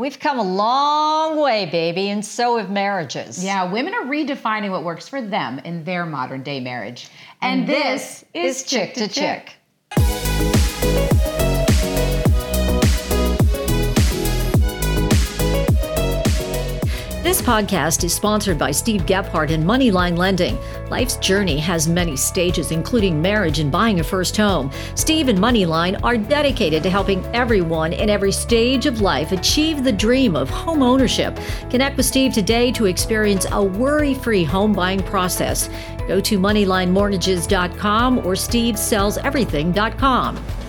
We've come a long way, baby, and so have marriages. Yeah, women are redefining what works for them in their modern day marriage. And, And this is Chick to Chick. This podcast is sponsored by Steve Gebhard and Moneyline Lending. Life's journey has many stages, including marriage and buying a first home. Steve and Moneyline are dedicated to helping everyone in every stage of life achieve the dream of home ownership. Connect with Steve today to experience a worry free home buying process. Go to MoneylineMortgages.com or SteveSellsEverything.com.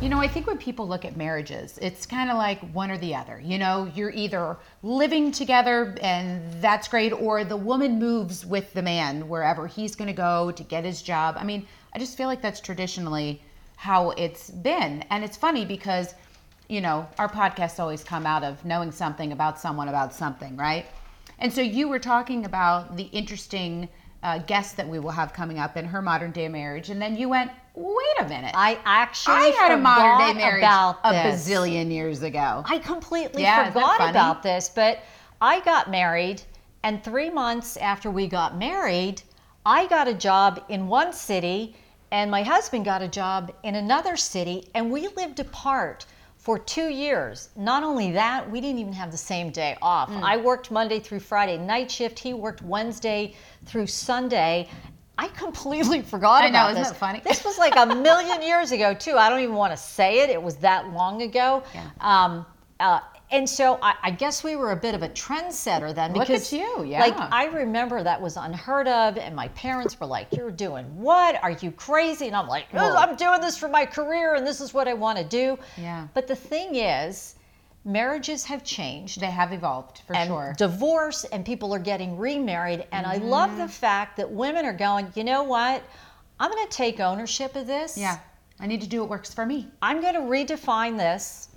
You know, I think when people look at marriages, it's kind of like one or the other. You know, you're either living together and that's great, or the woman moves with the man wherever he's going to go to get his job. I mean, I just feel like that's traditionally how it's been. And it's funny because, you know, our podcasts always come out of knowing something about someone about something, right? And so you were talking about the interesting uh, guest that we will have coming up in her modern day marriage, and then you went, wait a minute. I actually I had a modern day marriage about a this. bazillion years ago. I completely Yeah, forgot about this, but I got married, and three months after we got married, I got a job in one city, and my husband got a job in another city, and we lived apart for two years. Not only that, we didn't even have the same day off. Mm. I worked Monday through Friday night shift, he worked Wednesday through Sunday. I completely forgot I know, about isn't this. that funny? This was like a million years ago too. I don't even want to say it. It was that long ago. Yeah. Um, uh, and so I, I guess we were a bit of a trendsetter then Look at because you, yeah. like I remember that was unheard of, and my parents were like, "You're doing what? Are you crazy?" And I'm like, "Oh, "I'm doing this for my career, and this is what I want to do." Yeah. But the thing is, marriages have changed they have evolved for and sure. divorce and people are getting remarried and i love Mm-hmm. the fact that women are going you know what i'm going to take ownership of this yeah, I need to do what works for me. i'm going to redefine this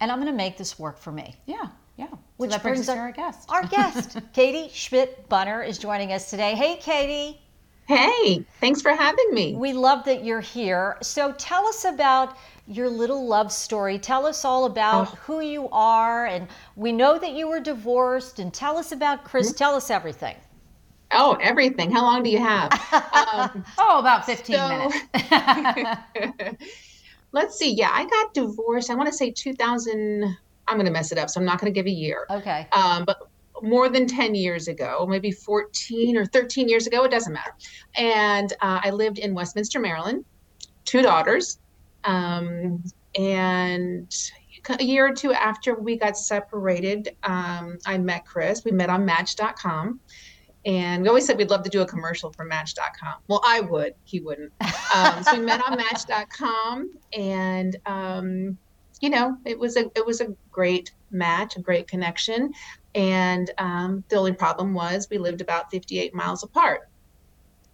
and i'm going to make this work for me Yeah, yeah. Which so that brings, us our- to our guest. our guest katie schmidt bunner is joining us today hey katie Hey, thanks for having me. we love that you're here so tell us about your little love story tell us all about Oh. who you are and we know that you were divorced and tell us about chris tell us everything Oh, everything. How long do you have? um, oh, about 15 So- minutes. let's see. Yeah, I got divorced. I want to say 2000. I'm going to mess it up, so I'm not going to give a year. okay Um, but more than 10 years ago, maybe 14 or 13 years ago, it doesn't matter. And uh, I lived in Westminster, Maryland, two daughters. Um, and a year or two after we got separated, um, I met Chris. We met on Match.com. And we always said we'd love to do a commercial for Match.com. Well, I would. He wouldn't. Um, so we met on Match.com, and um, you know, it was a it was a great match, a great connection. And um, the only problem was we lived about 58 miles apart.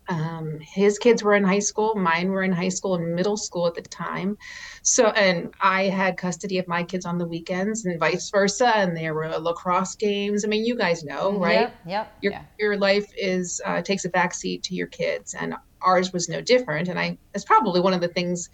Um, his kids were in high school, mine were in high school and middle school at the time. So, and I had custody of my kids on the weekends and vice versa. And there were lacrosse games. I mean, you guys know, right? Yep. Yep. your Yeah. your life is uh, takes a backseat to your kids, and ours was no different. And I it's probably one of the things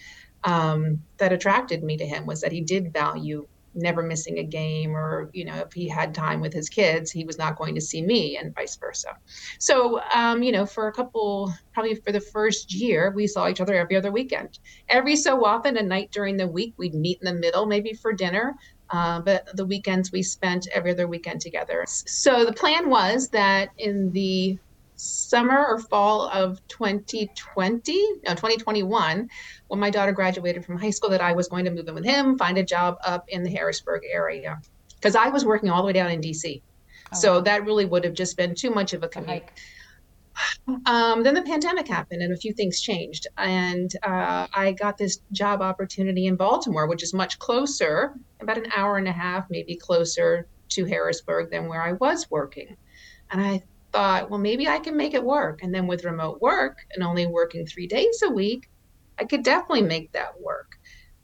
um, that attracted me to him was that he did value never missing a game, or you know, if he had time with his kids, he was not going to see me, and vice versa. So, um, you know, for a couple, probably for the first year, we saw each other every other weekend. Every so often, a night during the week, we'd meet in the middle, maybe for dinner. Uh, but the weekends we spent every other weekend together. So the plan was that in the summer or fall of 2020, no, 2021, when my daughter graduated from high school, that I was going to move in with him, find a job up in the Harrisburg area. Because I was working all the way down in DC. So that really would have just been too much of a commute. Um, then the pandemic happened and a few things changed. And uh, I got this job opportunity in Baltimore, which is much closer, about an hour and a half, maybe closer to Harrisburg than where I was working. And I thought, well, maybe I can make it work. And then with remote work and only working three days a week, I could definitely make that work.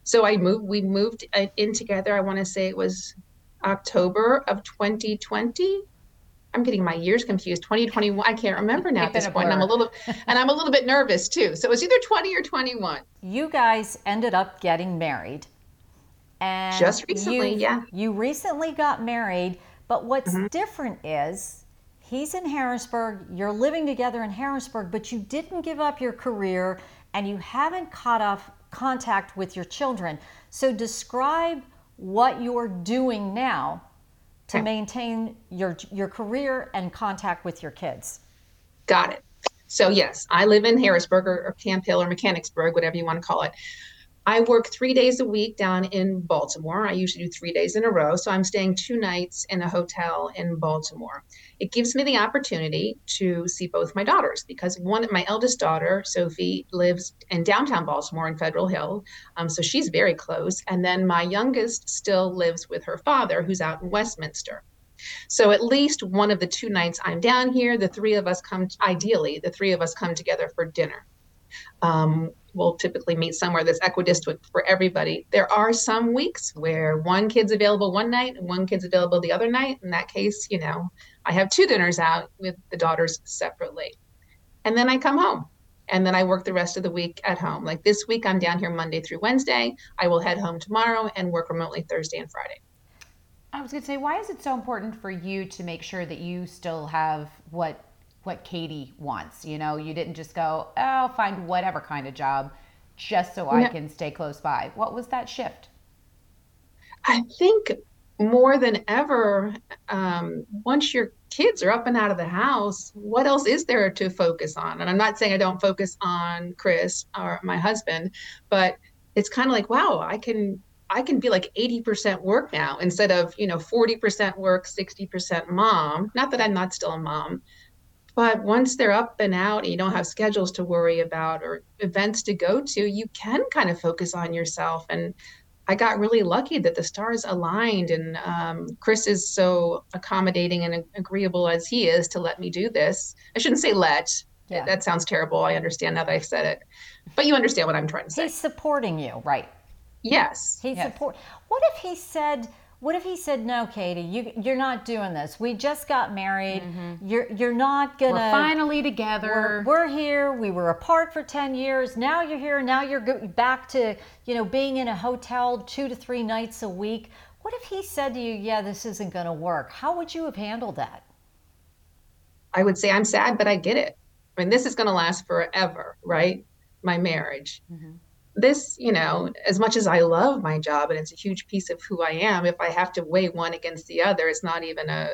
So I moved, we moved in together. I want to say it was October of 2020. I'm getting my years confused. 2021. I can't remember now at this point. I'm a little, and I'm a little bit nervous too. So it was either 20 or 21. You guys ended up getting married. And just recently, you, yeah. You recently got married, but what's mm-hmm. different is he's in Harrisburg, you're living together in Harrisburg, but you didn't give up your career and you haven't cut off contact with your children. So describe what you're doing now to maintain your your career and contact with your kids. Got it. So yes, I live in Harrisburg or, or Camp Hill or Mechanicsburg, whatever you want to call it. I work three days a week down in Baltimore. I usually do three days in a row. So I'm staying two nights in a hotel in Baltimore. It gives me the opportunity to see both my daughters because one, my eldest daughter, Sophie, lives in downtown Baltimore in Federal Hill. Um, so she's very close. And then my youngest still lives with her father, who's out in Westminster. So at least one of the two nights I'm down here, the three of us come, ideally, the three of us come together for dinner. Um, we'll typically meet somewhere that's equidistant for everybody. There are some weeks where one kid's available one night and one kid's available the other night. In that case, you know, I have two dinners out with the daughters separately. And then I come home and then I work the rest of the week at home. Like this week, I'm down here Monday through Wednesday. I will head home tomorrow and work remotely Thursday and Friday. I was going to say, why is it so important for you to make sure that you still have what what Katie wants. You know, you didn't just go, oh, I'll find whatever kind of job just so I can stay close by. What was that shift? I think more than ever, um, once your kids are up and out of the house, what else is there to focus on? And I'm not saying I don't focus on Chris or my husband, but it's kind of like, wow, I can I can be like 80% work now instead of, you know, 40% work, 60% mom. Not that I'm not still a mom, but once they're up and out and you don't have schedules to worry about or events to go to, you can kind of focus on yourself. And I got really lucky that the stars aligned, and um, Chris is so accommodating and agreeable as he is to let me do this. I shouldn't say let. Yeah. That sounds terrible. I understand now that I've said it, but you understand what I'm trying to say. He's supporting you, right? Yes. He yes. support. What if he said? What if he said, "No, Katie, you you're not doing this. We just got married. Mm-hmm. You're you're not gonna. We're finally together. We're, we're, here. We were apart for ten years. Now you're here. Now you're back to you know being in a hotel two to three nights a week. What if he said to you, "Yeah, this isn't going to work"? How would you have handled that? I would say, "I'm sad, but I get it. I mean, this is going to last forever, right? My marriage." Mm-hmm this, you know, as much as I love my job and it's a huge piece of who I am, if I have to weigh one against the other, it's not even a,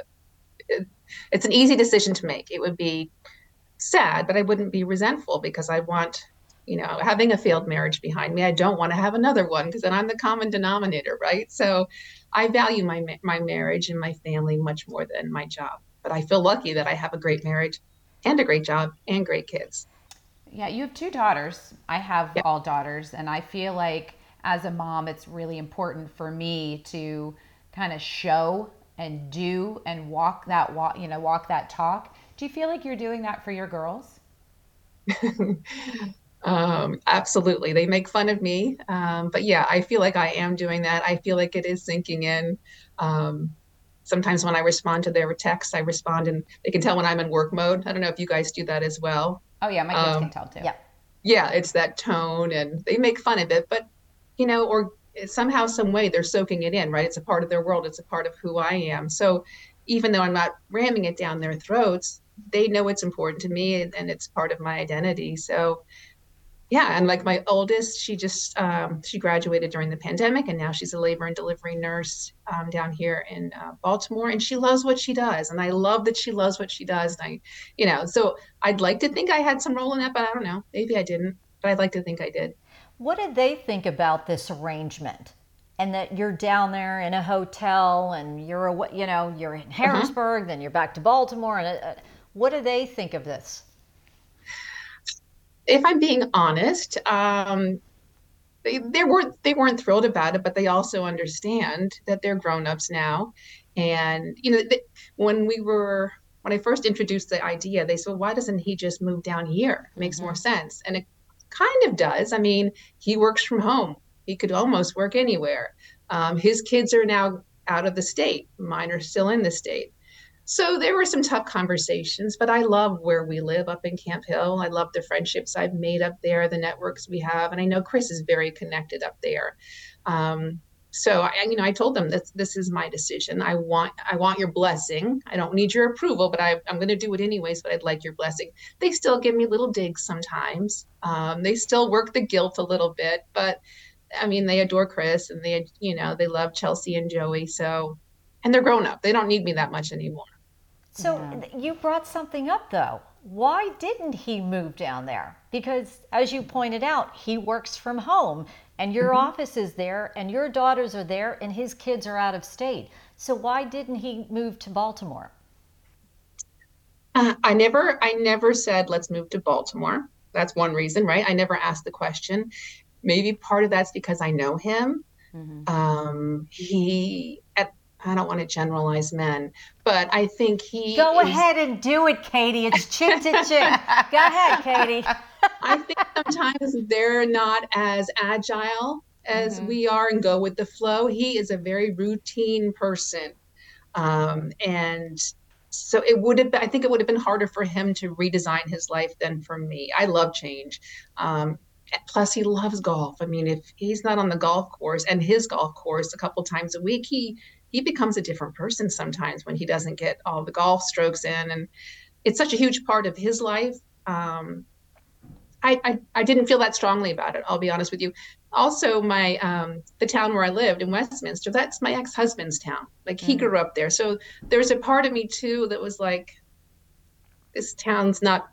it, it's an easy decision to make. It would be sad, but I wouldn't be resentful because I want, you know, having a failed marriage behind me. I don't want to have another one because then I'm the common denominator, right? So I value my my marriage and my family much more than my job. But I feel lucky that I have a great marriage and a great job and great kids. Yeah, you have two daughters. I have yep. all daughters, and I feel like as a mom, it's really important for me to kind of show and do and walk that walk, you know, walk that talk. Do you feel like you're doing that for your girls? um, absolutely. They make fun of me. Um, but yeah, I feel like I am doing that. I feel like it is sinking in. Um, sometimes when I respond to their texts, I respond and they can tell when I'm in work mode. I don't know if you guys do that as well. Oh yeah, my kids um, can tell too. Yeah. Yeah, it's that tone and they make fun of it, but you know, or somehow, some way they're soaking it in, right? It's a part of their world, it's a part of who I am. So even though I'm not ramming it down their throats, they know it's important to me and it's part of my identity. So yeah, and like my oldest, she just um, she graduated during the pandemic, and now she's a labor and delivery nurse um, down here in uh, Baltimore, and she loves what she does, and I love that she loves what she does. And I, you know, so I'd like to think I had some role in that, but I don't know, maybe I didn't, but I'd like to think I did. What did they think about this arrangement? And that you're down there in a hotel, and you're, a, you know, you're in uh-huh. Harrisburg, uh-huh. then you're back to Baltimore, and uh, what do they think of this? If I'm being honest, um, they, they weren't they weren't thrilled about it, but they also understand that they're grown-ups now. And you know, when we were when I first introduced the idea, they said, well, "Why doesn't he just move down here? It makes mm-hmm. more sense." And it kind of does. I mean, he works from home. He could almost work anywhere. Um, his kids are now out of the state. Mine are still in the state. So there were some tough conversations, but I love where we live up in Camp Hill. I love the friendships I've made up there, the networks we have, and I know Chris is very connected up there. Um, so I, you know, I told them that this is my decision. I want, I want your blessing. I don't need your approval, but I, I'm going to do it anyways. But I'd like your blessing. They still give me little digs sometimes. Um, they still work the guilt a little bit, but I mean, they adore Chris and they, you know, they love Chelsea and Joey. So, and they're grown up. They don't need me that much anymore. So yeah. you brought something up though. Why didn't he move down there? Because as you pointed out, he works from home and your mm-hmm. office is there and your daughters are there and his kids are out of state. So why didn't he move to Baltimore? Uh, I never I never said let's move to Baltimore. That's one reason, right? I never asked the question. Maybe part of that's because I know him. Mm-hmm. Um, he at I don't want to generalize men, but I think he Go is, ahead and do it, Katie. It's chick to chick. Go ahead, Katie. I think sometimes they're not as agile as mm-hmm. we are and go with the flow. He is a very routine person. Um, and so it would have been, I think it would have been harder for him to redesign his life than for me. I love change. Um, plus he loves golf. I mean, if he's not on the golf course and his golf course a couple times a week, he he becomes a different person sometimes when he doesn't get all the golf strokes in and it's such a huge part of his life. Um, I, I, I didn't feel that strongly about it. I'll be honest with you. Also, my um, the town where I lived in Westminster, that's my ex husband's town. Like he mm. grew up there, so there's a part of me too that was like, this town's not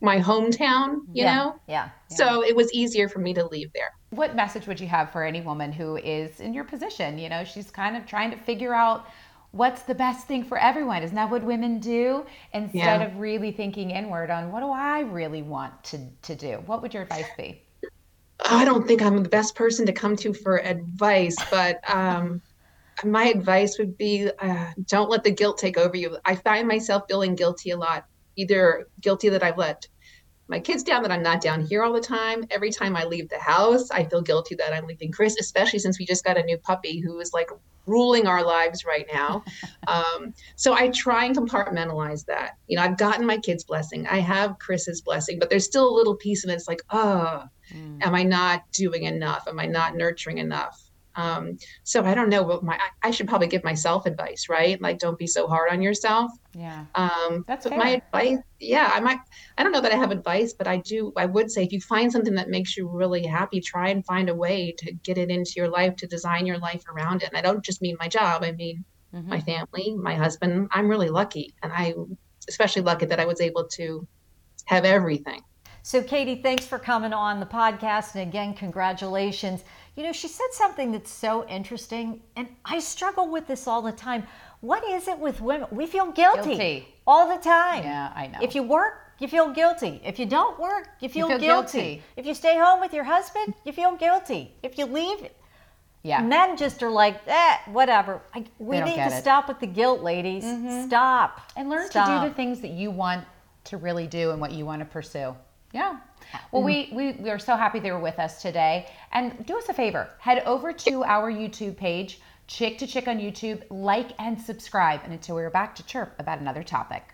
my hometown, you yeah, know. Yeah, yeah. So it was easier for me to leave there. What message would you have for any woman who is in your position? You know, she's kind of trying to figure out what's the best thing for everyone? Isn't that what women do? Instead yeah. of really thinking inward on what do I really want to, to do? What would your advice be? I don't think I'm the best person to come to for advice, but um, my advice would be uh, don't let the guilt take over you. I find myself feeling guilty a lot, either guilty that I've let my kids down, that I'm not down here all the time. Every time I leave the house, I feel guilty that I'm leaving Chris, especially since we just got a new puppy who is like ruling our lives right now. um, so I try and compartmentalize that. You know, I've gotten my kids' blessing, I have Chris's blessing, but there's still a little piece, and it's like, oh, mm. am I not doing enough? Am I not nurturing enough? Um, so I don't know what my I, I, should probably give myself advice, right? Like don't be so hard on yourself. Yeah. Um that's fair. my advice. Yeah, I might I don't know that I have advice, but I do I would say if you find something that makes you really happy, try and find a way to get it into your life, to design your life around it. And I don't just mean my job, I mean mm-hmm. my family, my husband. I'm really lucky and I especially lucky that I was able to have everything. So Katie, thanks for coming on the podcast and again congratulations. You know, she said something that's so interesting, and I struggle with this all the time. What is it with women? We feel guilty, guilty. all the time. Yeah, I know. If you work, you feel guilty. If you don't work, you feel, you feel guilty. guilty. If you stay home with your husband, you feel guilty. If you leave, yeah. Men just are like, eh, whatever. I, we need to it. stop with the guilt, ladies. Mm-hmm. Stop. And learn stop. to do the things that you want to really do and what you want to pursue. Yeah. Well, we, we, we are so happy they were with us today. And do us a favor head over to our YouTube page, Chick to Chick on YouTube, like and subscribe. And until we're back to chirp about another topic.